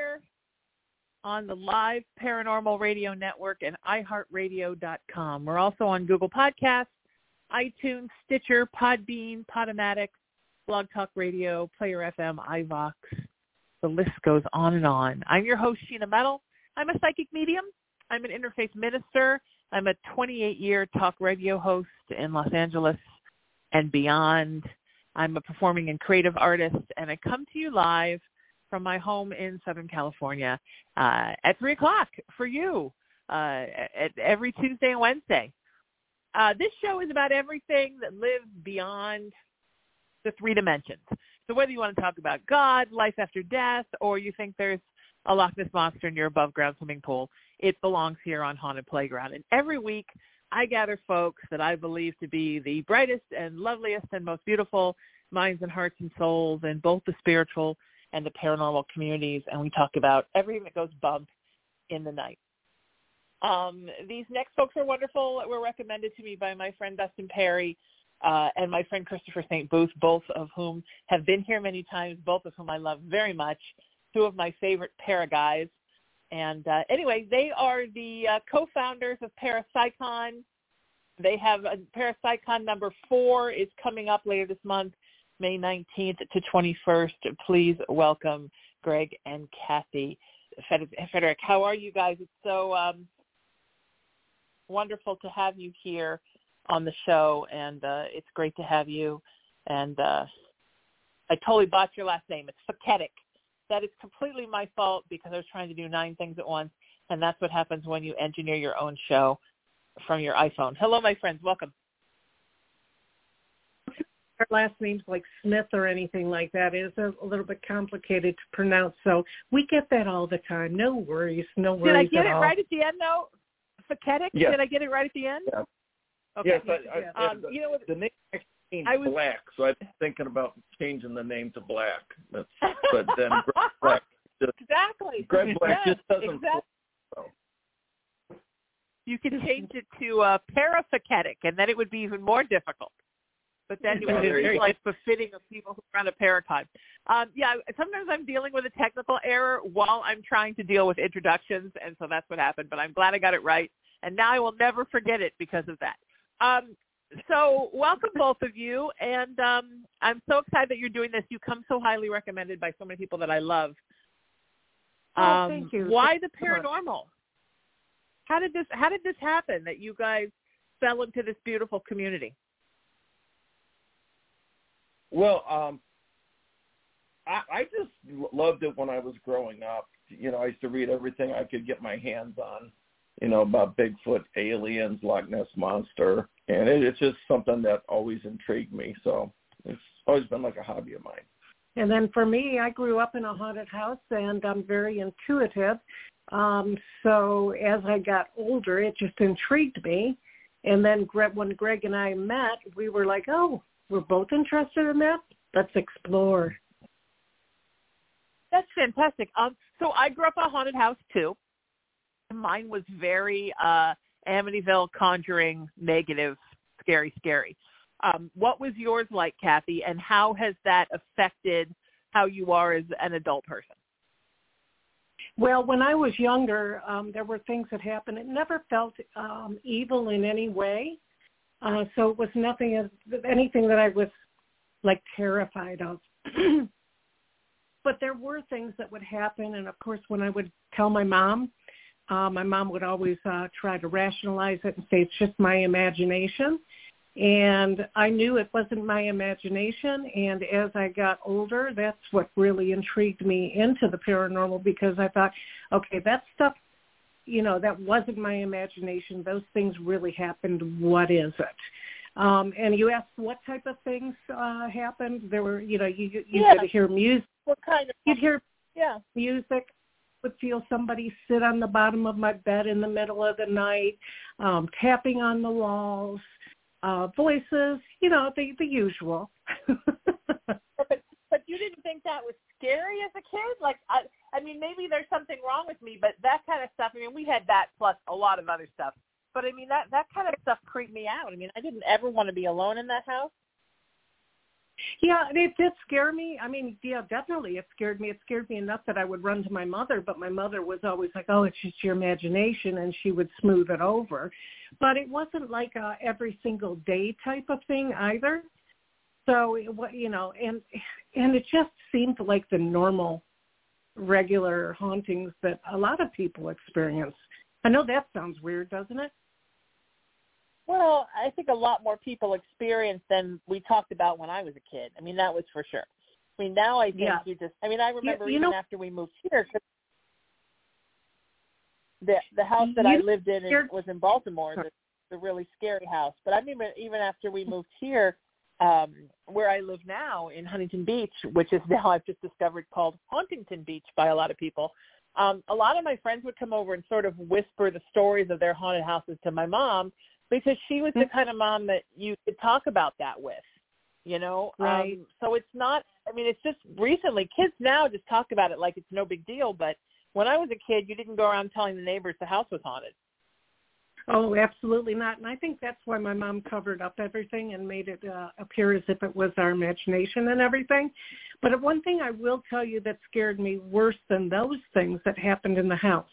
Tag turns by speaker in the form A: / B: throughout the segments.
A: Here on the live Paranormal Radio Network and iHeartRadio.com. We're also on Google Podcasts, iTunes, Stitcher, Podbean, Podomatic, Blog Talk Radio, Player FM, iVoox. The list goes on and on. I'm your host, Sheena Metal. I'm a psychic medium. I'm an interfaith minister. I'm a 28-year talk radio host in Los Angeles and beyond. I'm a performing and creative artist, and I come to you live from my home in Southern California uh, at 3 o'clock for you uh, at every Tuesday and Wednesday. Uh, this show is about everything that lives beyond the three dimensions. So whether you want to talk about God, life after death, or you think there's a Loch Ness monster in your above ground swimming pool, it belongs here on Haunted Playground. And every week I gather folks that I believe to be the brightest and loveliest and most beautiful minds and hearts and souls in both the spiritual and the paranormal communities, and we talk about everything that goes bump in the night. Um, these next folks are wonderful. Were recommended to me by my friend Dustin Pari uh, and my friend Christopher St. Booth, both of whom have been here many times, both of whom I love very much. Two of my favorite para guys. And uh, anyway, they are the uh, co-founders of Parapsychon. They have a Parapsychon number four is coming up later this month. May 19th to 21st. Please welcome Greg and Kathy Frederick. How are you guys? It's so um, wonderful to have you here on the show, and uh, it's great to have you. And uh, I totally botched your last name. It's Feketik. That is completely my fault because I was trying to do nine things at once, and that's what happens when you engineer your own show from your iPhone. Hello, my friends. Welcome
B: our last name's like Smith or anything like that. It is a, a little bit complicated to pronounce, so we get that all the time. No worries, no worries.
A: Did I get it
B: all.
A: right at the end though? Feketik?
C: Yes.
A: Did I get it right at the end?
C: Yeah.
A: Okay.
C: Yes, I, I,
A: Um,
C: the,
A: you know what-
C: the name actually means
A: I was-
C: Black, so I was thinking about changing the name to Black. That's, but then Greg Black just,
A: exactly.
C: Greg Black
A: Yes,
C: just doesn't.
A: exactly.
C: flow, so.
A: You could change it to uh, paraphaketic, and then it would be even more difficult. But then it
C: Oh,
A: would be
C: you go.
A: like befitting of people who run a paracon. Um, yeah, sometimes I'm dealing with a technical error while I'm trying to deal with introductions, and so that's what happened. But I'm glad I got it right, and now I will never forget it because of that. Um, so welcome both of you, and um, I'm so excited that you're doing this. You come so highly recommended by so many people that I love.
B: Oh,
A: Um,
B: thank you.
A: Why the
B: Thank you so much.
A: paranormal? How did this How did this happen that you guys fell into this beautiful community?
C: Well, um, I, I just loved it when I was growing up. You know, I used to read everything I could get my hands on. You know about Bigfoot, aliens, Loch Ness monster, and it, it's just something that always intrigued me. So it's always been like a hobby of mine.
B: And then for me, I grew up in a haunted house, and I'm very intuitive. Um, so as I got older, it just intrigued me. And then Gre- when Greg and I met, we were like, oh, we're both interested in that. Let's explore.
A: That's fantastic. Um, so I grew up in a haunted house too. Mine was very uh, Amityville conjuring, negative, scary, scary. Um, what was yours like, Kathy, and how has that affected how you are as an adult person?
B: Well, when I was younger, um, there were things that happened. It never felt um, evil in any way. Uh, so it was nothing as anything that I was like terrified of. but there were things that would happen, and of course, when I would tell my mom, uh, my mom would always uh, try to rationalize it and say it's just my imagination. And I knew it wasn't my imagination. And as I got older, that's what really intrigued me into the paranormal because I thought, okay, that stuff, you know, that wasn't my imagination. Those things really happened. What is it? Um, and you asked what type of things uh, happened. There were, you know, you you
A: yeah.
B: could hear music.
A: What kind of?
B: You'd hear
A: yeah
B: music. Would feel somebody sit on the bottom of my bed in the middle of the night, um, tapping on the walls, uh, voices. You know, the the usual.
A: but but you didn't think that was scary as a kid? Like I I mean maybe there's something wrong with me, but that kind of stuff. I mean we had that plus a lot of other stuff. But I mean that that kind of stuff creeped me out. I mean I didn't ever want to be alone in that house.
B: Yeah, it did scare me. I mean, yeah, definitely it scared me. It scared me enough that I would run to my mother, but my mother was always like, "Oh, it's just your imagination," and she would smooth it over. But it wasn't like a every single day type of thing either. So, what you know, and and it just seemed like the normal, regular hauntings that a lot of people experience. I know that sounds weird, doesn't it?
A: Well, I think a lot more people experience than we talked about when I was a kid. I mean, that was for sure. I mean, now I think
B: yeah.
A: you just. I mean, I remember
B: you, you
A: even
B: know,
A: after we moved here, cause the the house that I lived in, in was in Baltimore, the, the really scary house. But I mean, even after we moved here, um, where I live now in Huntington Beach, which is now I've just discovered called Hauntington Beach by a lot of people. Um, a lot of my friends would come over and sort of whisper the stories of their haunted houses to my mom because she was the kind of mom that you could talk about that with, you know.
B: Right.
A: Um, so it's not. I mean, it's just recently kids now just talk about it like it's no big deal. But when I was a kid, you didn't go around telling the neighbors the house was haunted.
B: Oh, absolutely not. And I think that's why my mom covered up everything and made it uh, appear as if it was our imagination and everything. But one thing I will tell you that scared me worse than those things that happened in the house,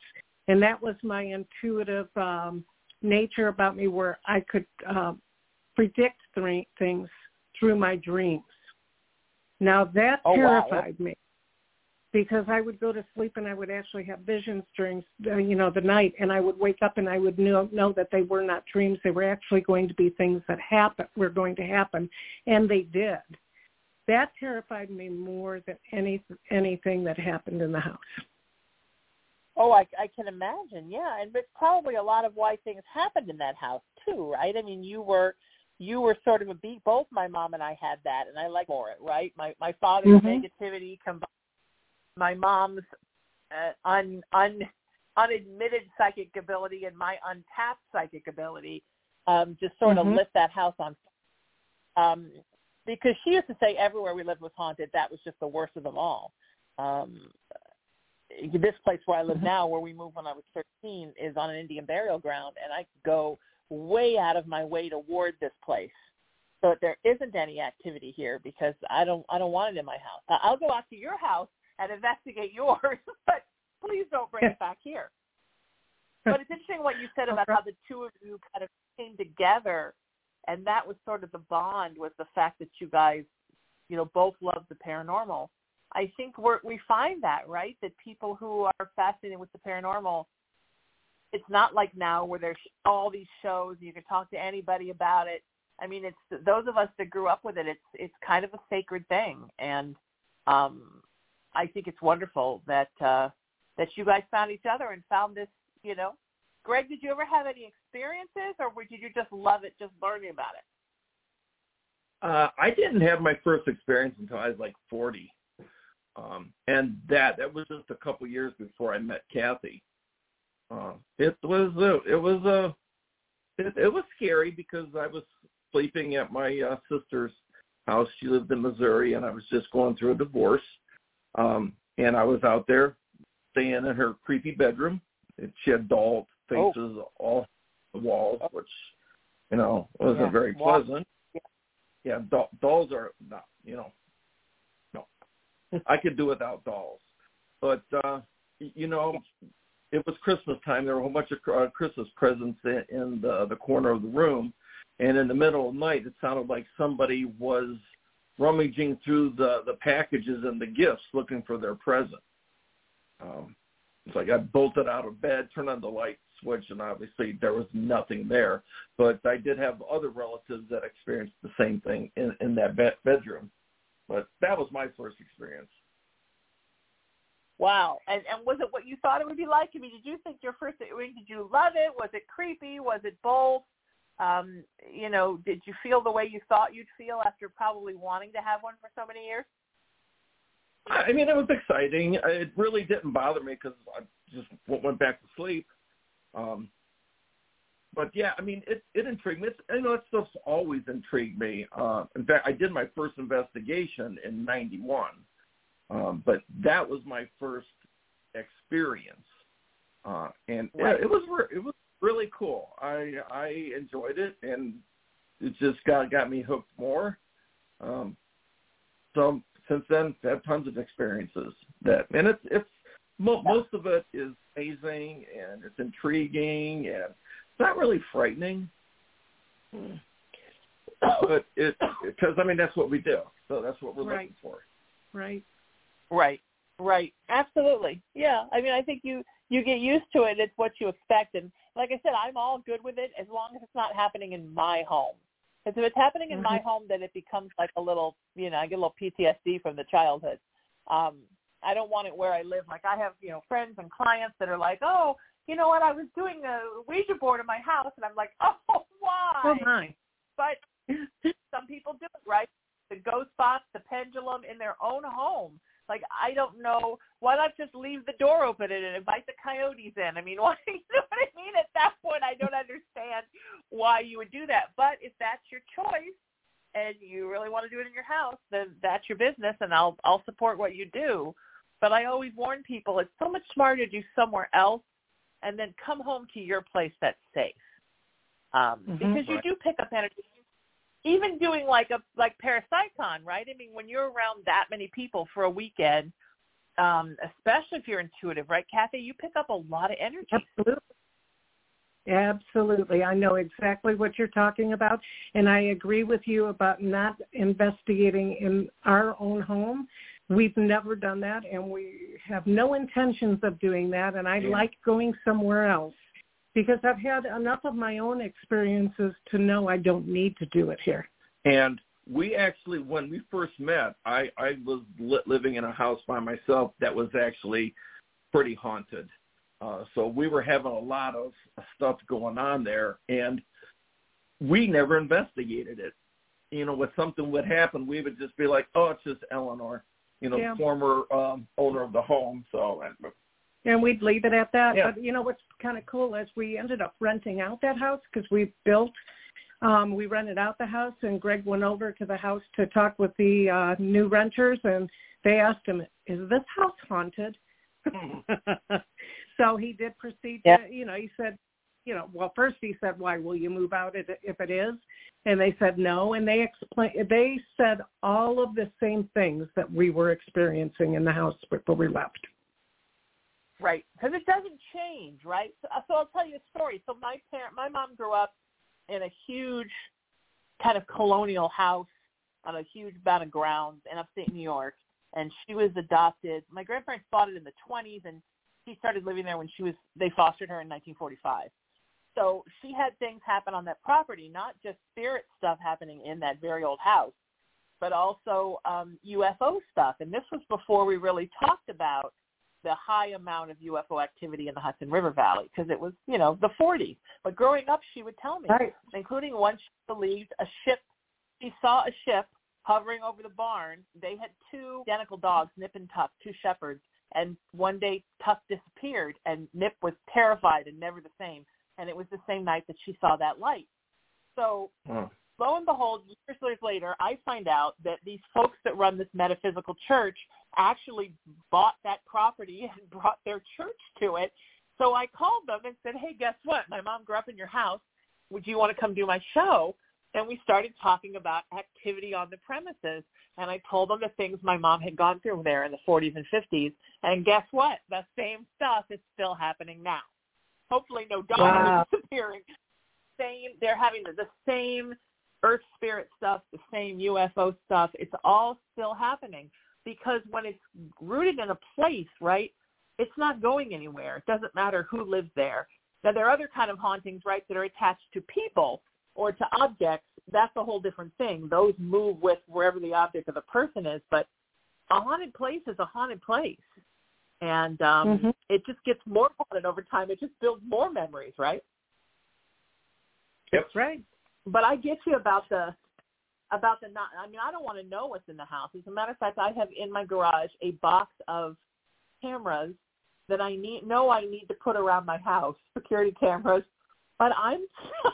B: and that was my intuitive um, nature about me where I could uh, predict th- things through my dreams. Now that
A: oh,
B: terrified
A: wow.
B: me because I would go to sleep and I would actually have visions during uh, you know the night and I would wake up and I would know know that they were not dreams they were actually going to be things that happen were going to happen and they did that terrified me more than any anything that happened in the house
A: Oh, I, I can imagine. Yeah, and but probably a lot of why things happened in that house too, right? I mean, you were you were sort of a beat. Both my mom and I had that, and I like more it, right? My my father's
B: mm-hmm.
A: negativity combined my mom's uh, un un unadmitted psychic ability and my untapped psychic ability um, just sort
B: mm-hmm.
A: of lit that house on. Um, because she used to say everywhere we lived was haunted. That was just the worst of them all. Um, this place where I live now, where we moved when I was 13, is on an Indian burial ground, and I go way out of my way to ward this place so that there isn't any activity here because I don't I don't want it in my house. I'll go out to your house and investigate yours, but please don't bring it back here. But it's interesting what you said about how the two of you kind of came together, and that was sort of the bond was the fact that you guys, you know, both love the paranormal. I think we we find that right that people who are fascinated with the paranormal, it's not like now where there's all these shows you can talk to anybody about it. I mean, it's those of us that grew up with it. It's it's kind of a sacred thing, and um, I think it's wonderful that uh, that you guys found each other and found this. You know, Greg, did you ever have any experiences, or did you just love it, just learning about it?
C: Uh, I didn't have my first experience until I was like 40. Um, and that that was just a couple years before I met Kathy. Uh, it was a, it was a it, it was scary because I was sleeping at my uh, sister's house. She lived in Missouri, and I was just going through a divorce. Um, and I was out there staying in her creepy bedroom. And she had doll faces oh. all the walls, which you know wasn't
A: yeah.
C: very pleasant. Yeah, yeah doll, dolls are not you know no. I could do without dolls. But uh, you know, it was Christmas time. There were a whole bunch of uh, Christmas presents in, in the the corner of the room, and in the middle of the night, it sounded like somebody was rummaging through the the packages and the gifts looking for their present. Um, so I bolted out of bed, turned on the light switch, and obviously there was nothing there. But I did have other relatives that experienced the same thing in in that be- bedroom. But that was my first experience.
A: Wow. And and was it what you thought it would be like? I mean, did you think your first did you love it? Was it creepy? Was it both? Um, you know, did you feel the way you thought you'd feel after probably wanting to have one for so many years?
C: I mean, it was exciting. It really didn't bother me because I just went back to sleep. Um, but yeah, I mean, it it intrigued me. It's, you know, that stuff's always intrigued me. Uh, in fact, I did my first investigation in '91, um, but that was my first experience, uh, and right. it was it was really cool. I I enjoyed it, and it just got got me hooked more. Um, so since then, I've had tons of experiences that, and it's it's mo- most of it is amazing and it's intriguing and it's not really frightening. but it because I mean that's what we do, so that's what we're
B: right.
C: looking for.
B: Right.
A: Right. Right. Absolutely. Yeah. I mean, I think you you get used to it. It's what you expect, and like I said, I'm all good with it as long as it's not happening in my home. Because if it's happening in mm-hmm. my home, then it becomes like a little, you know, I get a little PTSD from the childhood. Um, I don't want it where I live. Like I have, you know, friends and clients that are like, oh, you know what, I was doing a Ouija board in my house, and I'm like, oh, why?
B: Oh my.
A: But some people do it, right? The ghost box, the pendulum in their own home. Like I don't know why not just leave the door open and invite the coyotes in. I mean, why? You know what I mean? At that point, I don't understand why you would do that. But if that's your choice and you really want to do it in your house, then that's your business, and I'll I'll support what you do. But I always warn people it's so much smarter to do somewhere else and then come home to your place that's safe. Um, mm-hmm. Because you do pick up energy. Even doing like a like parapsychon, right? I mean, when you're around that many people for a weekend, um, especially if you're intuitive, right, Kathy? You pick up a lot of energy.
B: Absolutely. Absolutely. I know exactly what you're talking about. And I agree with you about not investigating in our own home We've never done that, and we have no intentions of doing that. And I yeah. like going somewhere else because I've had enough of my own experiences to know I don't need to do it here.
C: And we actually, when we first met, I, I was li- living in a house by myself that was actually pretty haunted. Uh, so we were having a lot of stuff going on there, and we never investigated it. You know, when something would happen, we would just be like, "Oh, it's just Eleanor." you know, yeah. former um, owner of the home. So,
B: and we'd leave it at that.
C: Yeah.
B: But you know what's kind of cool is we ended up renting out that house because we built. Um, we rented out the house, and Greg went over to the house to talk with the uh, new renters, and they asked him, "Is this house haunted?" so he did proceed.
A: Yeah.
B: To, you know, he said, you know, well, first he said, "Why will you move out if it is?" And they said no, and they explained. They said all of the same things that we were experiencing in the house before we left.
A: Right, because it doesn't change, right? So, so I'll tell you a story. So my parent, my mom grew up in a huge kind of colonial house on a huge amount of grounds in upstate New York, and she was adopted. My grandparents bought it in the 20s, and she started living there when she was. They fostered her in 1945 so she had things happen on that property, not just spirit stuff happening in that very old house, but also um, UFO stuff. And this was before we really talked about the high amount of UFO activity in the Hudson River Valley because it was, you know, the 40s. But growing up, she would tell me,
B: right.
A: including once she believed a ship, she saw a ship hovering over the barn. They had two identical dogs, Nip and Tuck, two shepherds. And one day Tuck disappeared and Nip was terrified and never the same and it was the same night that she saw that light. So oh. lo and behold, years, years later, I find out that these folks that run this metaphysical church actually bought that property and brought their church to it. So I called them and said, hey, guess what? My mom grew up in your house. Would you want to come do my show? And we started talking about activity on the premises. And I told them the things my mom had gone through there in the 40s and 50s. And guess what? The same stuff is still happening now. Hopefully no dogs wow. disappearing. Same, they're having the, the same earth spirit stuff, the same UFO stuff. It's all still happening because when it's rooted in a place, right, it's not going anywhere. It doesn't matter who lives there. Now there are other kind of hauntings, right, that are attached to people or to objects. That's a whole different thing. Those move with wherever the object of the person is, but a haunted place is a haunted place and um, mm-hmm. it just gets more haunted over time. It just builds more memories, right?
C: Yep.
A: That's right. But I get you about the about the not. I mean, I don't want to know what's in the house. As a matter of fact, I have in my garage a box of cameras that I need know I need to put around my house, security cameras. But I'm I'm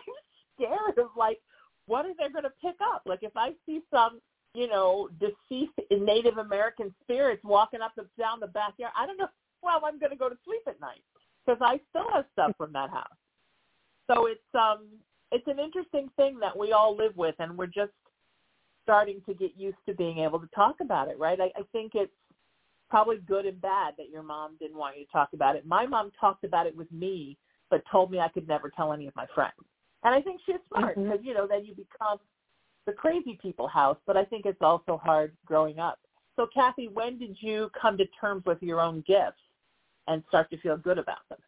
A: scared of like what are they going to pick up? Like if I see some you know deceased Native American spirits walking up and down the backyard, I don't know. Well, I'm going to go to sleep at night because I still have stuff from that house. So it's um it's an interesting thing that we all live with, and we're just starting to get used to being able to talk about it, right? I, I think it's probably good and bad that your mom didn't want you to talk about it. My mom talked about it with me, but told me I could never tell any of my friends. And I think she's smart because, mm-hmm. you know, then you become the crazy people house, but I think it's also hard growing up. So, Kathy, when did you come to terms with your own gifts and start to feel good about them?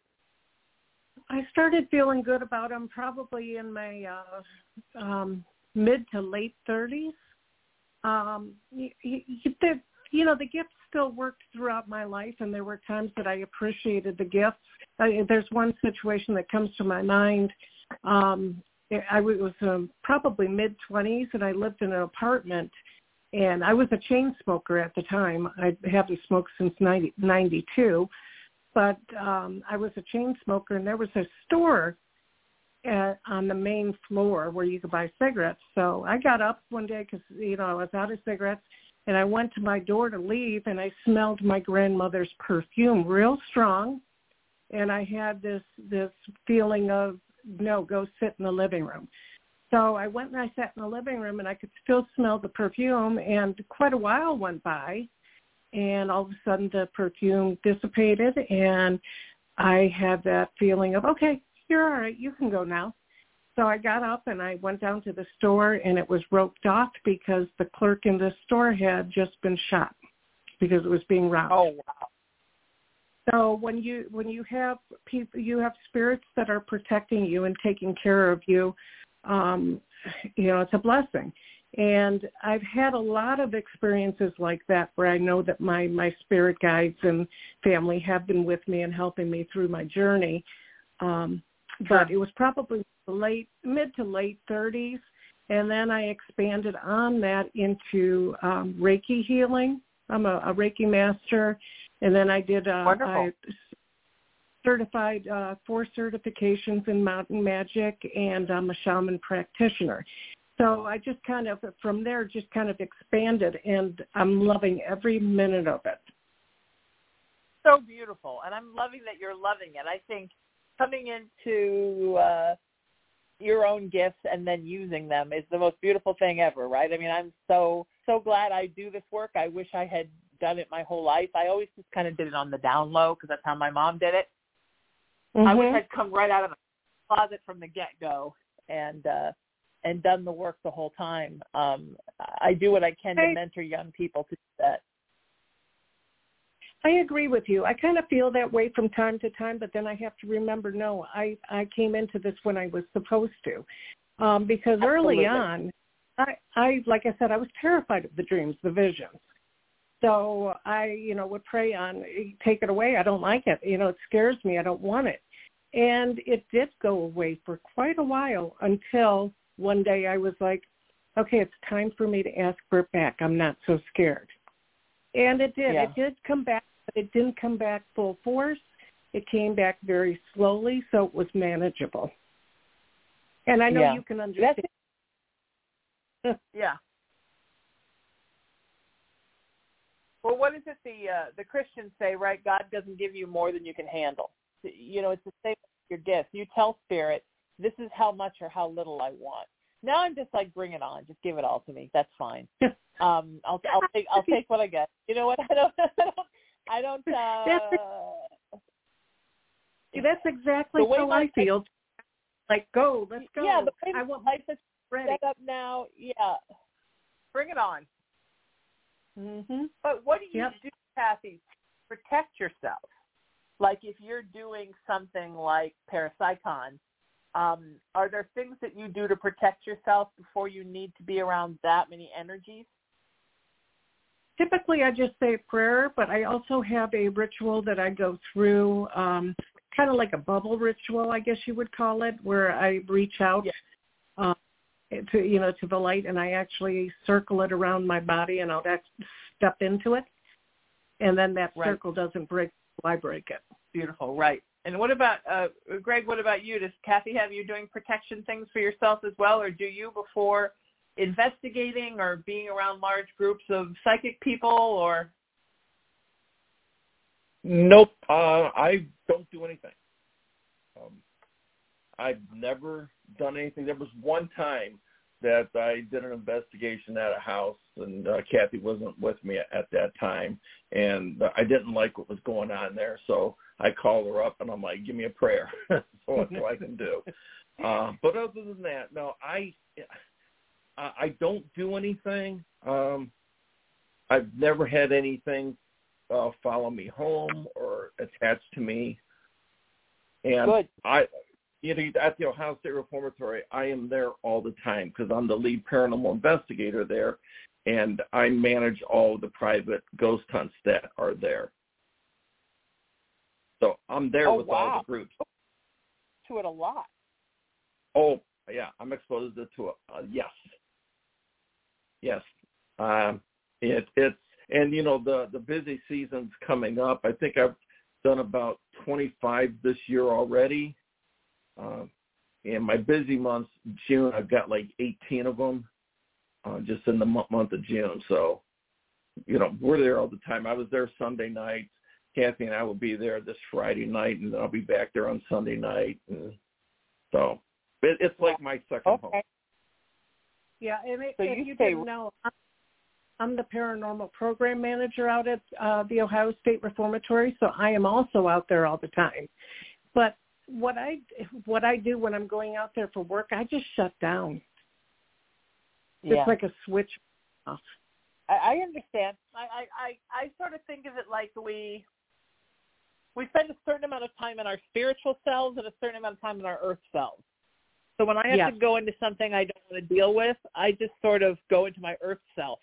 B: I started feeling good about them probably in my uh, um, mid to late 30s. Um, you, you, the, you know, the gifts still worked throughout my life, and there were times that I appreciated the gifts. I, there's one situation that comes to my mind. Um, I was um, probably mid 20s, and I lived in an apartment, and I was a chain smoker at the time. I haven't smoked since 90, 92 but um, I was a chain smoker, and there was a store at, on the main floor where you could buy cigarettes. So I got up one day because you know I was out of cigarettes, and I went to my door to leave, and I smelled my grandmother's perfume real strong, and I had this this feeling of no, go sit in the living room. So I went and I sat in the living room, and I could still smell the perfume. And quite a while went by, and all of a sudden the perfume dissipated and I had that feeling of, okay, you're all right, you can go now. So I got up and I went down to the store and it was roped off because the clerk in the store had just been shot because it was being robbed.
A: Oh wow.
B: So when you when you have people you have spirits that are protecting you and taking care of you, um, you know, it's a blessing. And I've had a lot of experiences like that where I know that my, my spirit guides and family have been with me and helping me through my journey. Um, but it was probably late, mid to late 30s. And then I expanded on that into um, Reiki healing. I'm a, a Reiki master. And then I did uh,
A: Wonderful.
B: I certified uh, four certifications in mountain magic and I'm a shaman practitioner. So I just kind of, from there, just kind of expanded, and I'm loving every minute of it.
A: So beautiful, and I'm loving that you're loving it. I think coming into uh, your own gifts and then using them is the most beautiful thing ever, right? I mean, I'm so so glad I do this work. I wish I had done it my whole life. I always just kind of did it on the down low because that's how my mom did it. Mm-hmm. I wish mm-hmm. I'd come right out of the closet from the get go and uh and done the work the whole time. Um, I do what I can to mentor young people to do that.
B: I agree with you. I kind of feel that way from time to time, but then I have to remember, no, I I came into this when I was supposed to, um, because
A: Absolutely.
B: early on, I I like I said, I was terrified of the dreams, the visions. So I, you know, would pray on, take it away. I don't like it. You know, it scares me. I don't want it. And it did go away for quite a while until one day I was like, okay, it's time for me to ask for it back. I'm not so scared. And it did.
A: Yeah.
B: It did come back, but it didn't come back full force. It came back very slowly, so it was manageable. And I know
A: yeah.
B: you can understand.
A: yeah. Well, what is it the uh, the Christians say, right? God doesn't give you more than you can handle. You know, it's the same with your gifts. You tell spirit, this is how much or how little I want. Now I'm just like, bring it on. Just give it all to me. That's fine. um, I'll I'll take I'll take what I get. You know what? I don't I don't. I don't uh,
B: that's exactly how I feel. Like go, let's go.
A: Yeah, the way
B: I want
A: life is set up now. Yeah, bring it on.
B: Mm-hmm.
A: But what do you
B: yep.
A: do, Kathy, to protect yourself? Like if you're doing something like parapsychon, um, are there things that you do to protect yourself before you need to be around that many energies?
B: Typically, I just say a prayer, but I also have a ritual that I go through, um, kind of like a bubble ritual, I guess you would call it, where I reach out
A: yeah.
B: uh, to you know to the light, and I actually circle it around my body, and I'll step into it, and then that
A: right.
B: circle doesn't break. I break it.
A: Beautiful, right? And what about uh, Greg? What about you? Does Kathy have you doing protection things for yourself as well, or do you before investigating or being around large groups of psychic people, or?
C: Nope, uh, I don't do anything. Um, I've never done anything. There was one time that I did an investigation at a house, and uh, Kathy wasn't with me at, at that time, and uh, I didn't like what was going on there. So I called her up, and I'm like, "Give me a prayer, so what do I can do." Uh, but other than that, no, I I don't do anything. Um, I've never had anything uh, follow me home or attached to me. And
A: Good.
C: I, you know, at the Ohio State Reformatory, I am there all the time because I'm the lead paranormal investigator there, and I manage all the private ghost hunts that are there. So I'm there
A: Oh,
C: with
A: wow.
C: all the groups.
A: To it a lot.
C: Oh, yeah, I'm exposed to it. Uh, yes, yes. Um, it, it's and you know the the busy season's coming up. I think I've done about 25 this year already. Um, and my busy months, June, I've got like 18 of them, uh, just in the month, month of June. So, you know, we're there all the time. I was there Sunday night. Kathy and I will be there this Friday night, and then I'll be back there on Sunday night. And so, it, it's like my second home.
B: Yeah, and it,
A: So
B: if
A: you
B: you
A: stay-
B: didn't know, I'm- the paranormal program manager out at uh, the Ohio State Reformatory, so I am also out there all the time. But what I what I do when I'm going out there for work, I just shut down.
A: Yeah.
B: It's like a switch off.
A: I, I understand. I, I, I, I sort of think of it like we we spend a certain amount of time in our spiritual selves and a certain amount of time in our earth selves. So when I have
B: Yes.
A: to go into something I don't want to deal with, I just sort of go into my earth self.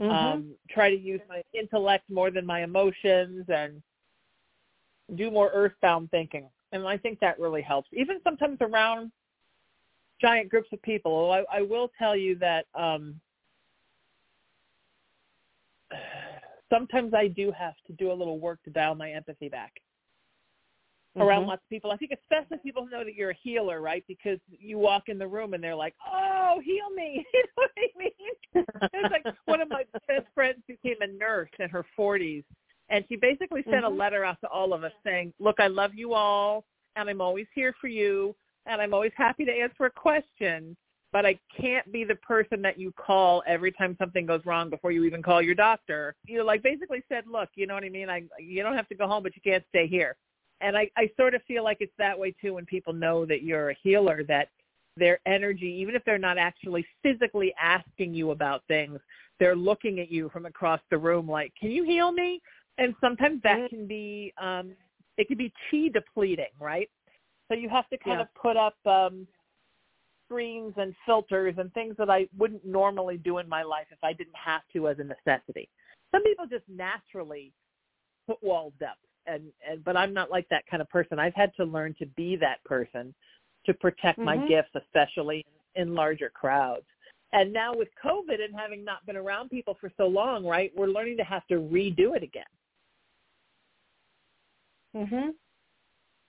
B: Mhm.
A: Um, try to use my intellect more than my emotions and do more earthbound thinking. And I think that really helps. Even sometimes around giant groups of people. I, I will tell you that um, sometimes I do have to do a little work to dial my empathy back around
B: Mhm.
A: lots of people. I think especially people know that you're a healer, right? Because you walk in the room and they're like, "Oh, heal me!" you know what I mean? It's like one of my best friends became a nurse in her 40s, and she basically sent a
B: Mhm.
A: letter out to all of us saying, "Look, I love you all, and I'm always here for you, and I'm always happy to answer a question." But I can't be the person that you call every time something goes wrong before you even call your doctor. You know, like basically said, look, you know what I mean? I you don't have to go home, but you can't stay here and I, I sort of feel like it's that way too when people know that you're a healer that their energy even if they're not actually physically asking you about things they're looking at you from across the room like can you heal me and sometimes that
B: Mhm.
A: can be um it can be chi depleting right so you have to kind
B: Yeah.
A: of put up um screens and filters and things that I wouldn't normally do in my life if I didn't have to as a necessity some people just naturally put walls up and, and but I'm not like that kind of person. I've had to learn to be that person to protect my
B: Mhm.
A: gifts, especially in larger crowds. And now with COVID and having not been around people for so long, right, we're learning to have to redo it again.
B: Mhm.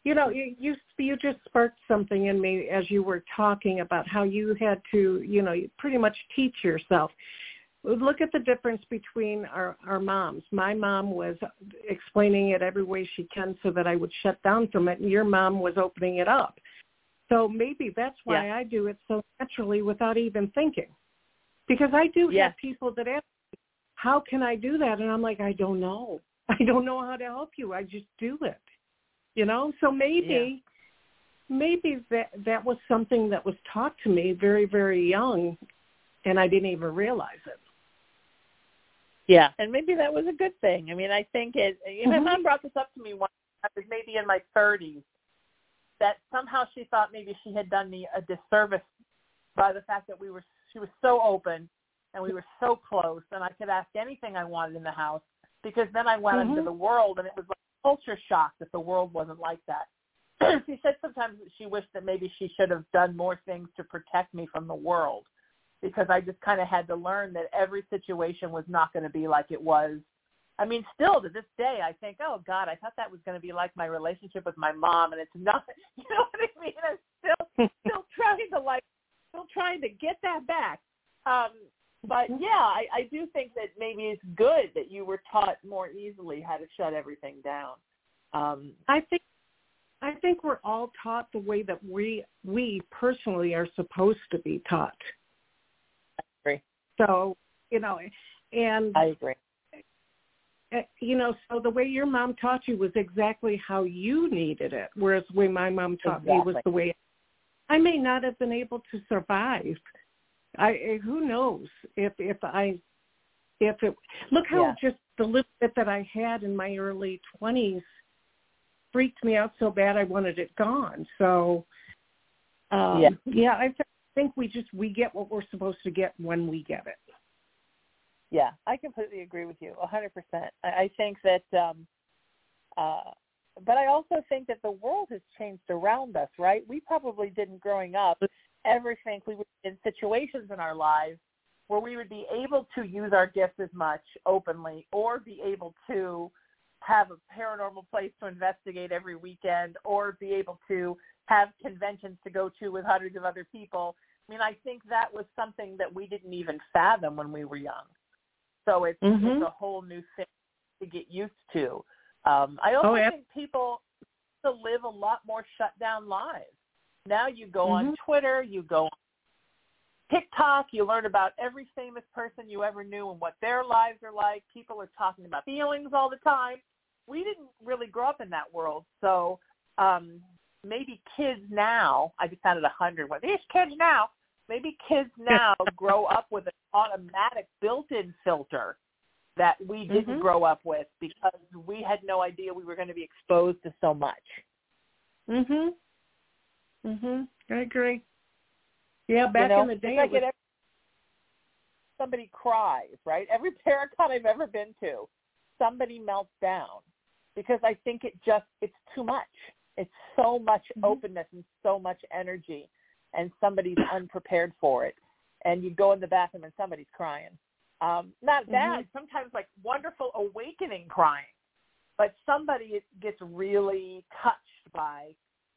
B: You know, you you you just sparked something in me as you were talking about how you had to, you know, pretty much teach yourself. Look at the difference between our our moms. My mom was explaining it every way she can so that I would shut down from it, and your mom was opening it up. So maybe that's why I do it so naturally without even thinking. Because I do
A: Yes.
B: have people that ask me, how can I do that? And I'm like, I don't know. I don't know how to help you. I just do it you know so maybe maybe that that was something that was taught to me very very young and i didn't even realize it
A: Yeah, and maybe that was a good thing. I mean, I think it. You know,
B: Mhm.
A: my mom brought this up to me once. I was maybe in my 30s. That somehow she thought maybe she had done me a disservice by the fact that we were. She was so open, and we were so close, and I could ask anything I wanted in the house. Because then I went into
B: Mhm.
A: the world, and it was like culture shock that the world wasn't like that. she said sometimes she wished that maybe she should have done more things to protect me from the world because I just kind of had to learn that every situation was not going to be like it was. I mean, still to this day, I think, oh God, I thought that was going to be like my relationship with my mom, and it's not. You know what I mean? I'm still still trying to like, still trying to get that back. Um, but yeah, I, I do think that maybe it's good that you were taught more easily how to shut everything down. Um,
B: I think I think we're all taught the way that we we personally are supposed to be taught. So you know, and
A: I agree.
B: Eh, you know, so the way your mom taught you was exactly how you needed it, whereas the way my mom taught
A: exactly.
B: me was the way I may not have been able to survive. I eh, who knows if if I if it look how
A: Yeah.
B: just the little bit that I had in my early twenties freaked me out so bad I wanted it gone. So um
A: Yeah.
B: yeah, I th- think we just we get what we're supposed to get when we get it.
A: Yeah, I completely agree with you, a hundred percent. I I think that, um, uh, but I also think that the world has changed around us. Right? We probably didn't growing up ever think we would be in situations in our lives where we would be able to use our gifts as much openly, or be able to have a paranormal place to investigate every weekend, or be able to have conventions to go to with hundreds of other people. I mean, I think that was something that we didn't even fathom when we were young. So it's,
B: Mhm.
A: it's a whole new thing to get used to. Um, I also
B: Oh, yeah.
A: think people to live a lot more shut down lives. Now you go on
B: Mhm.
A: Twitter, you go on TikTok, you learn about every famous person you ever knew and what their lives are like. People are talking about feelings all the time. We didn't really grow up in that world, so um, maybe kids now. I just sounded a hundred. Well, these kids now. Maybe kids now grow up with an automatic built-in filter that we didn't
B: Mhm.
A: grow up with because we had no idea we were going to be exposed to so much.
B: Mhm. Mhm. I agree. Yeah, back
A: you know?
B: in the day,
A: like
B: was,
A: every, somebody cries, right? Every Paracon I've ever been to, somebody melts down because I think it just it's too much. It's so much
B: Mhm.
A: openness and so much energy, and somebody's unprepared for it. And you go in the bathroom and somebody's crying. Um, not bad. Sometimes like wonderful awakening crying, but somebody gets really touched by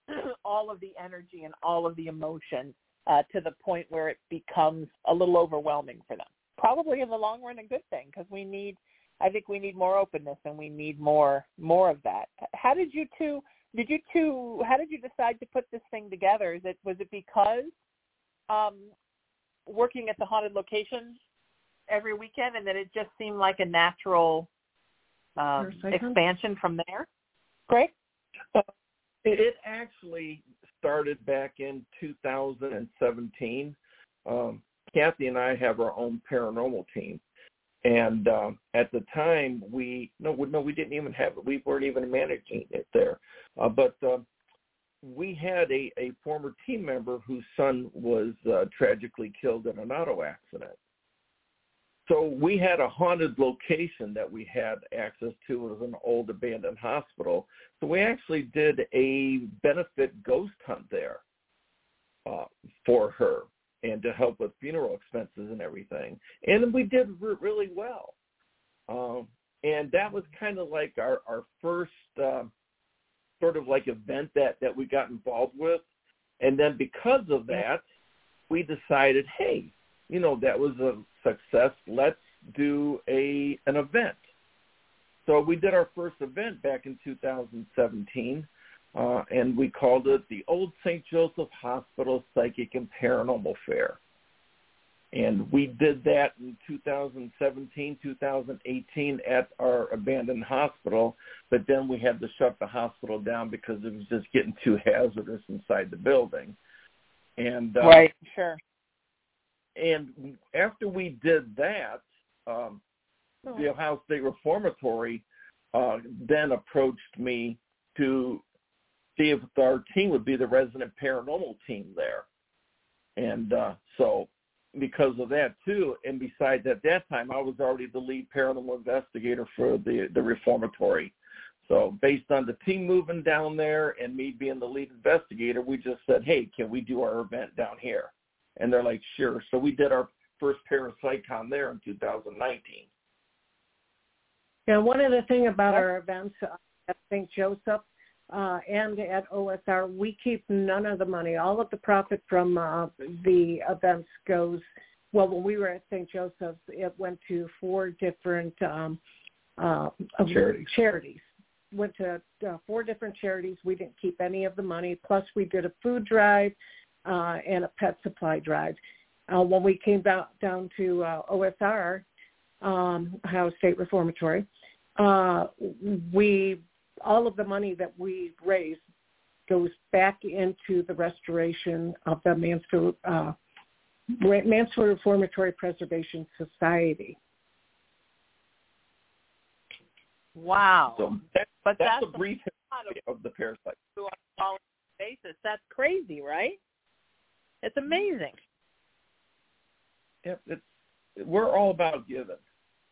A: all of the energy and all of the emotion uh, to the point where it becomes a little overwhelming for them. Probably in the long run, a good thing because we need. I think we need more openness and we need more more of that. How did you two? Did you two? How did you decide to put this thing together? Is it was it because um, working at the haunted locations every weekend, and then it just seemed like a natural um,
B: Yes, I can-
A: expansion from there? Great.
C: It, it actually started back in 2017. Um, Kathy and I have our own paranormal team, and um, at the time we no no we didn't even have it. We weren't even managing it there, uh, but um, we had a, a former team member whose son was uh, tragically killed in an auto accident. So we had a haunted location that we had access to. It was an old abandoned hospital. So we actually did a benefit ghost hunt there uh, for her and to help with funeral expenses and everything. And we did re- really well. Um, and that was kind of like our, our first uh, sort of like event that, that we got involved with. And then because of that, we decided, hey, you know, that was a success. Let's do a an event. So we did our first event back in 2017, uh, and we called it the Old St. Joseph Hospital Psychic and Paranormal Fair. And we did that in 2017, 2018 at our abandoned hospital, but then we had to shut the hospital down because it was just getting too hazardous inside the building. And uh,
A: Right. Sure.
C: and after we did that, um, the Ohio State Reformatory uh, then approached me to see if our team would be the resident paranormal team there. And uh, so because of that too, and besides at that time, I was already the lead paranormal investigator for the, the reformatory. So based on the team moving down there and me being the lead investigator, we just said, hey, can we do our event down here? And they're like, sure. So we did our first Parapsychon there in 2019.
B: Yeah, one of the things about our events uh, at St. Joseph uh, and at OSR, we keep none of the money. All of the profit from uh, the events goes. Well, when we were at St. Joseph's, it went to four different um, uh,
C: charities.
B: Charities went to uh, four different charities. We didn't keep any of the money. Plus, we did a food drive uh, and a pet supply drive. Uh, when we came down down to uh, OSR, um, Ohio State Reformatory, uh, we all of the money that we raise goes back into the restoration of the Mansfield, uh, Mansfield Reformatory Preservation Society.
A: Wow.
C: So that,
A: but
C: that's,
A: that's
C: a brief history of the parasite.
A: On a basis. That's crazy, right? It's amazing.
C: Yep, it's we're all about giving.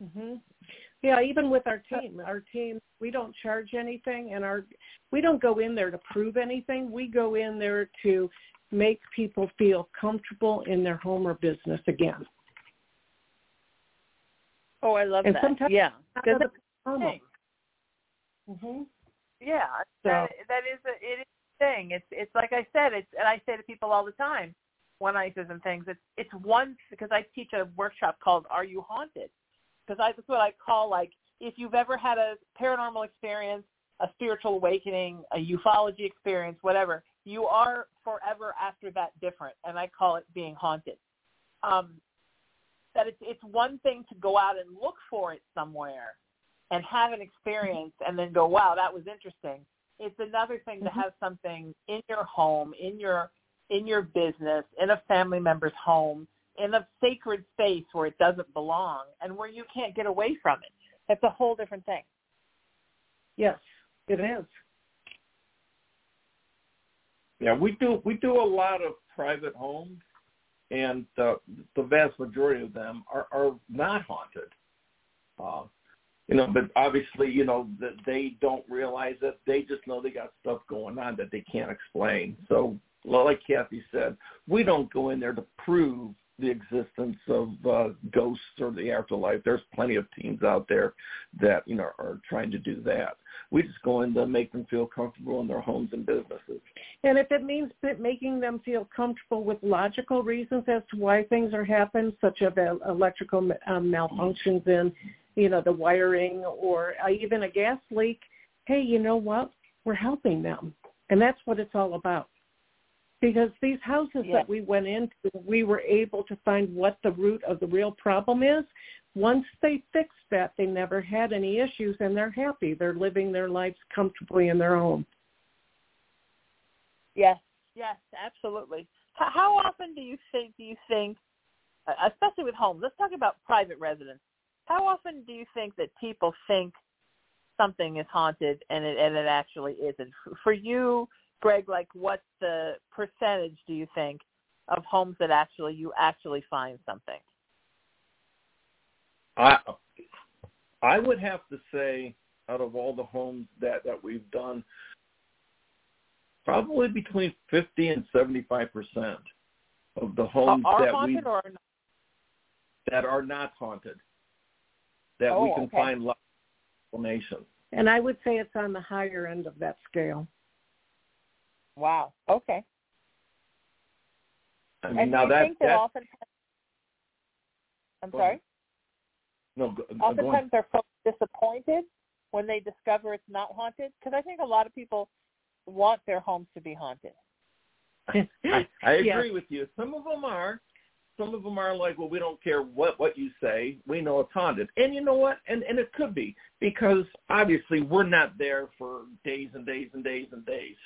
B: Mm-hmm. Yeah, even with our team, our team, we don't charge anything, and our we don't go in there to prove anything. We go in there to make people feel comfortable in their home or business again.
A: Oh, I love
B: and
A: that.
B: Sometimes
A: yeah, because
B: Mm-hmm.
A: Yeah,
B: so,
A: that, that is a it is a thing. It's it's like I said. It's and I say to people all the time when I and things. It's it's one because I teach a workshop called "Are You Haunted?" Because that's what I call like if you've ever had a paranormal experience, a spiritual awakening, a ufology experience, whatever, you are forever after that different, and I call it being haunted. Um, that it's it's one thing to go out and look for it somewhere and have an experience and then go, wow, that was interesting. It's another thing to have something in your home, in your in your business, in a family member's home, in a sacred space where it doesn't belong and where you can't get away from it. That's a whole different thing.
B: Yes, it is.
C: Yeah, we do we do a lot of private homes, and uh, the vast majority of them are, are not haunted. Uh, you know, but obviously, you know, that they don't realize that they just know they got stuff going on that they can't explain. So, like Kathy said, we don't go in there to prove the existence of uh, ghosts or the afterlife. There's plenty of teams out there that you know are trying to do that. We just go in to make them feel comfortable in their homes and businesses.
B: And if it means making them feel comfortable with logical reasons as to why things are happening, such as electrical um, malfunctions in, you know, the wiring or uh, even a gas leak, hey, you know what? We're helping them, and that's what it's all about because these houses
A: yeah.
B: that we went into, we were able to find what the root of the real problem is. Once they fixed that, they never had any issues and they're happy. They're living their lives comfortably in their home.
A: Yes, yes, absolutely. How often do you think, do you think, uh, especially with homes, let's talk about private residence. How often do you think that people think something is haunted and it, and it actually isn't? For you, Greg, like what's the percentage do you think of homes that actually you actually find something?
C: I I would have to say out of all the homes that that we've done probably between 50 and 75 percent of the homes
A: are
C: that
A: haunted
C: we
A: or
C: that are not haunted that
A: oh,
C: we can
A: okay.
C: find lots of explanations.
B: And I would say it's on the higher end of that scale.
A: Wow. Okay.
C: I mean,
A: and
C: now that,
A: think that,
C: that
A: oftentimes, I'm sorry.
C: no, go, go
A: Oftentimes they're folks disappointed when they discover it's not haunted because I think a lot of people want their homes to be haunted.
C: I, I agree
B: Yes.
C: with you. Some of them are. Some of them are like, well, we don't care what what you say. We know it's haunted, and you know what? And and it could be because obviously we're not there for days and days and days and days.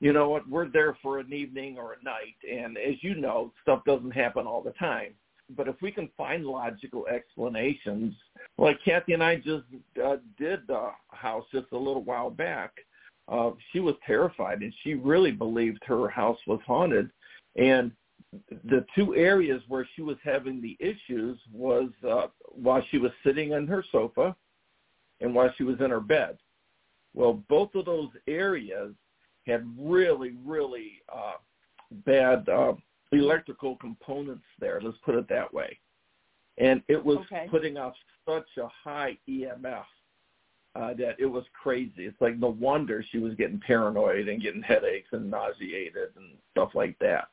C: You know what? We're there for an evening or a night, and as you know, stuff doesn't happen all the time. But if we can find logical explanations, like Kathy and I just uh, did a house just a little while back, uh, she was terrified and she really believed her house was haunted. And the two areas where she was having the issues was uh, while she was sitting on her sofa and while she was in her bed. Well, both of those areas had really, really uh, bad uh, electrical components there. Let's put it that way. And it was
A: Okay.
C: putting off such a high EMF uh, that it was crazy. It's like no wonder she was getting paranoid and getting headaches and nauseated and stuff like that.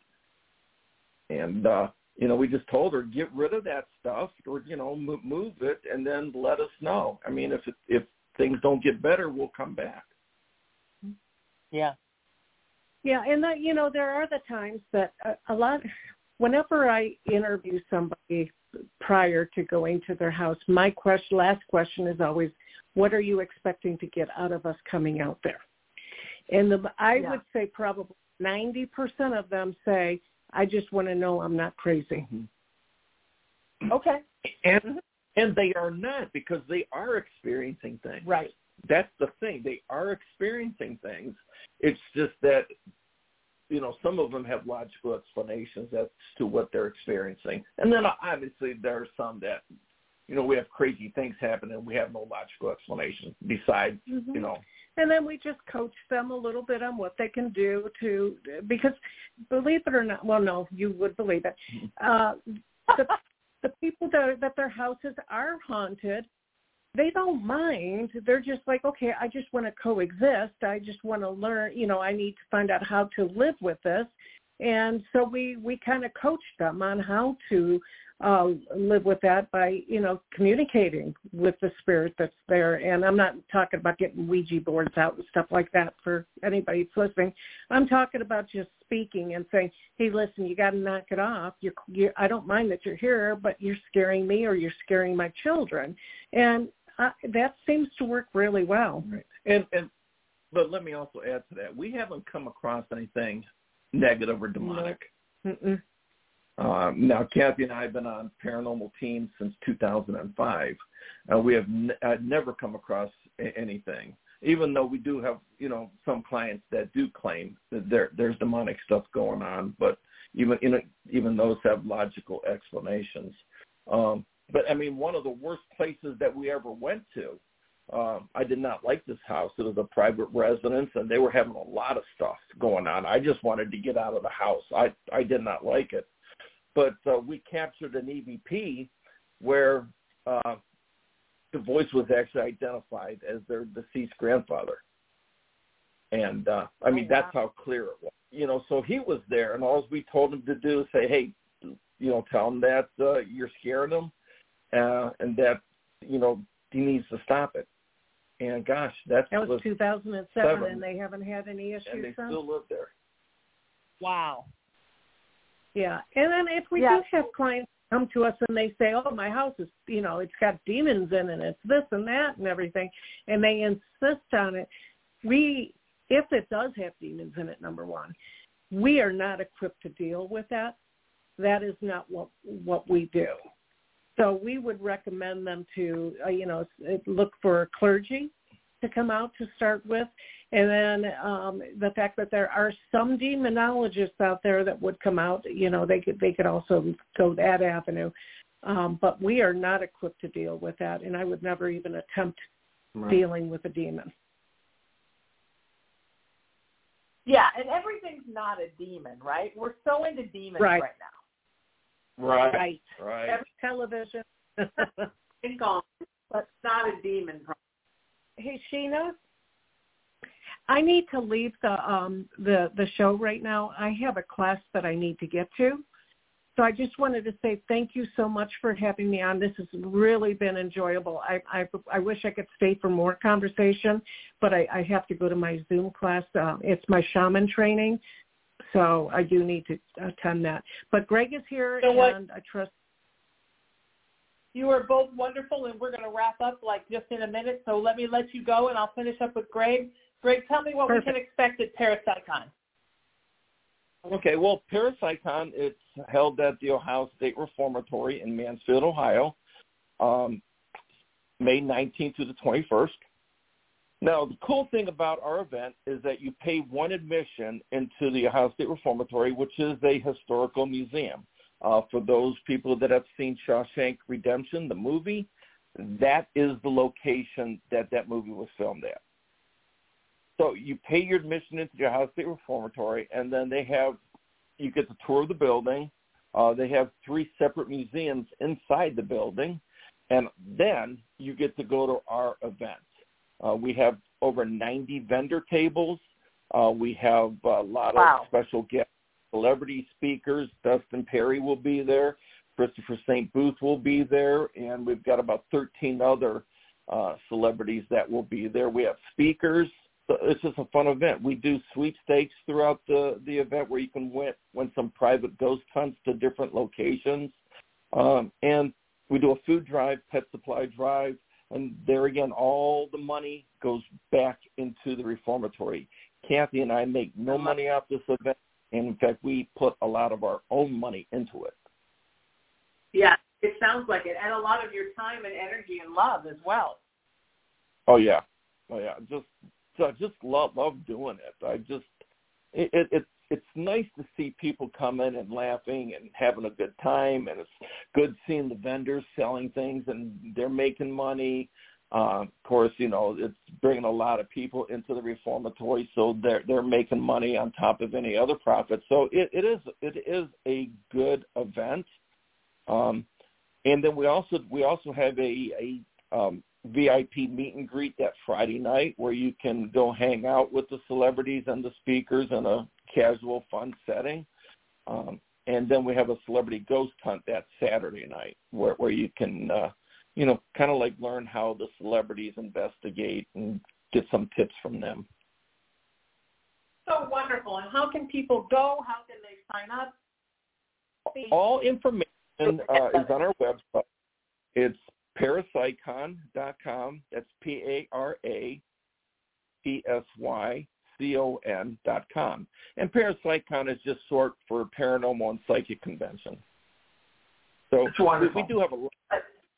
C: And uh, you know, we just told her get rid of that stuff or you know move, move it and then let us know. I mean, if it, if things don't get better, we'll come back.
A: Yeah.
B: Yeah, and that you know there are the times that a, a lot. Whenever I interview somebody prior to going to their house, my question, last question is always, "What are you expecting to get out of us coming out there?" And the, I
A: Yeah.
B: would say probably ninety percent of them say, "I just want to know I'm not crazy." Mm-hmm.
A: Okay.
C: And mm-hmm. and they are not because they are experiencing things.
A: Right.
C: That's the thing. They are experiencing things. It's just that you know some of them have logical explanations as to what they're experiencing, and then obviously there are some that you know we have crazy things happen and we have no logical explanation besides
B: Mhm.
C: you know
B: And then we just coach them a little bit on what they can do to, because believe it or not, well, no, you would believe it. Uh, the, the people that, that their houses are haunted, they don't mind. They're just like, okay, I just want to coexist. I just want to learn, you know, I need to find out how to live with this. And so we, we kind of coach them on how to uh, live with that by, you know, communicating with the spirit that's there. And I'm not talking about getting Ouija boards out and stuff like that for anybody that's listening. I'm talking about just speaking and saying, hey, listen, you got to knock it off. You're, you I don't mind that you're here, but you're scaring me or you're scaring my children. And uh, that seems to work really well.
C: and and but let me also add to that we haven't come across anything negative or demonic. Um, now, Kathy and I have been on paranormal teams since 2005. Uh, we have n- uh, never come across a- anything, even though we do have, you know, some clients that do claim that there there's demonic stuff going on, but even you know, even those have logical explanations. Um, but I mean, one of the worst places that we ever went to, um, I did not like this house. It was a private residence, and they were having a lot of stuff going on. I just wanted to get out of the house. I I did not like it but uh, we captured an EVP where uh, the voice was actually identified as their deceased grandfather. And uh, I mean,
A: Oh,
C: that's how clear it was. You know, so he was there, and all we told him to do is say, "Hey, you know, tell him that uh, you're scaring him, uh, and that you know he needs to stop it." And gosh, that's
B: That was
C: was
B: 2007,
C: Seven.
B: and they haven't had any issues
C: and they
B: since.
C: still live there.
A: Wow.
B: Yeah, and then if we
A: Yeah.
B: do have clients come to us and they say, "Oh, my house is, you know, it's got demons in it, it's this and that and everything," and they insist on it, we, if it does have demons in it, number one, we are not equipped to deal with that. That is not what what we do. So we would recommend them to, uh, you know, look for clergy to come out to start with, and then um, the fact that there are some demonologists out there that would come out, you know, they could they could also go that avenue. Um, but we are not equipped to deal with that, and I would never even attempt dealing with a demon.
A: Yeah, and everything's not a demon, right? We're so into demons
B: Right.
A: right, now.
C: Right,
B: Right.
C: right.
B: Every television.
A: It's gone, but it's not a demon.
B: hey Sheena, I need to leave the um the the show right now. I have a class that I need to get to. So I just wanted to say thank you so much for having me on. This has really been enjoyable. I I, I wish I could stay for more conversation, but I, I have to go to my Zoom class. Uh, it's my shaman training, so I do need to attend that. But Greg is here,
A: You know what?
B: and I trust.
A: You are both wonderful, and we're going to wrap up like just in a minute. So let me let you go, and I'll finish up with Greg. Greg, tell me what
B: Perfect.
A: we can expect at Parapsycon.
C: Okay, well, Parapsycon, it's held at the Ohio State Reformatory in Mansfield, Ohio, um, May 19th to the 21st. Now, the cool thing about our event is that you pay one admission into the Ohio State Reformatory, which is a historical museum. Uh, for those people that have seen Shawshank Redemption, the movie, that is the location that that movie was filmed at. so you pay your admission into the Ohio State Reformatory, and then they have you get the tour of the building. Uh, they have three separate museums inside the building, and then you get to go to our events. Uh, we have over 90 vendor tables. Uh, we have a lot
B: wow.
C: of special guests, celebrity speakers. Dustin Pari will be there. Christopher St. Booth will be there, and we've got about 13 other uh, celebrities that will be there. We have speakers. So it's just a fun event. We do sweepstakes throughout the the event where you can win win some private ghost hunts to different locations, um, and we do a food drive, pet supply drive, and there again, all the money goes back into the reformatory. Kathy and I make no money off this event, and in fact, we put a lot of our own money into it.
A: Yeah, it sounds like it, and a lot of your time and energy and love as well.
C: Oh yeah, oh yeah. Just, so I just love love doing it. I just, it, it, it's it's nice to see people coming and laughing and having a good time, and it's good seeing the vendors selling things and they're making money. Uh, of course, you know it's bringing a lot of people into the reformatory, so they're they're making money on top of any other profit. So it, it is it is a good event. Um, and then we also we also have a a um, VIP meet and greet that Friday night where you can go hang out with the celebrities and the speakers and a casual, fun setting. Um, and then we have a celebrity ghost hunt that Saturday night where where you can uh, you know kind of like learn how the celebrities investigate and get some tips from them.
A: So wonderful! And how can people go? How can they sign up?
C: All information uh, is on our website. It's parapsycon.com. That's P-A-R-A-P-S-Y-C-O-N dot com. And parapsycon is just short for Paranormal and Psychic Convention. So we, do have a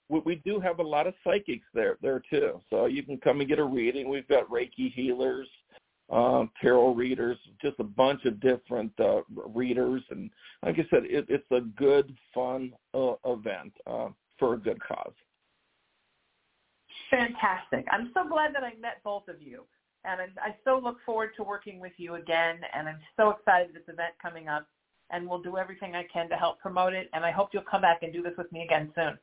C: we, we do have a lot of psychics there there too. So you can come and get a reading. We've got Reiki healers, um, tarot readers, just a bunch of different uh, readers, and like I said, it, it's a good, fun uh, event uh, for a good cause.
A: Fantastic! I'm so glad that I met both of you, and I, I so look forward to working with you again. And I'm so excited this event coming up, and we'll do everything I can to help promote it. And I hope you'll come back and do this with me again soon.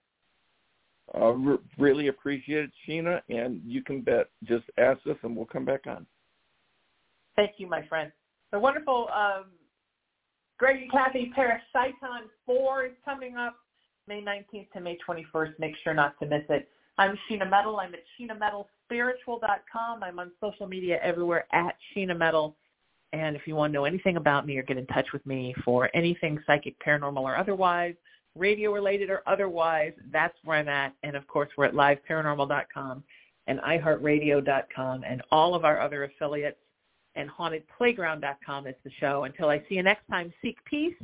C: Uh, re- really appreciate it, Sheena, and you can bet. Just ask us, and we'll come back on.
A: Thank you, my friend. The wonderful um, Greg and Kathy Parapsycon 4 is coming up May 19th to May 21st. Make sure not to miss it. I'm Sheena Metal. I'm at SheenaMetalSpiritual.com. I'm on social media everywhere at Sheena Metal. And if you want to know anything about me or get in touch with me for anything psychic, paranormal, or otherwise, radio related or otherwise, that's where I'm at. And of course, we're at liveparanormal.com and iHeartRadio.com and all of our other affiliates and hauntedplayground.com is the show. Until I see you next time, seek peace,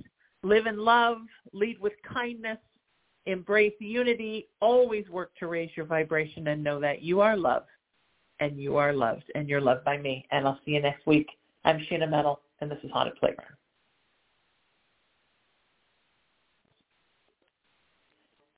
A: live in love, lead with kindness, embrace unity, always work to raise your vibration and know that you are loved and you are loved and you're loved by me. And I'll see you next week. I'm Sheena Metal and this is Haunted Playground.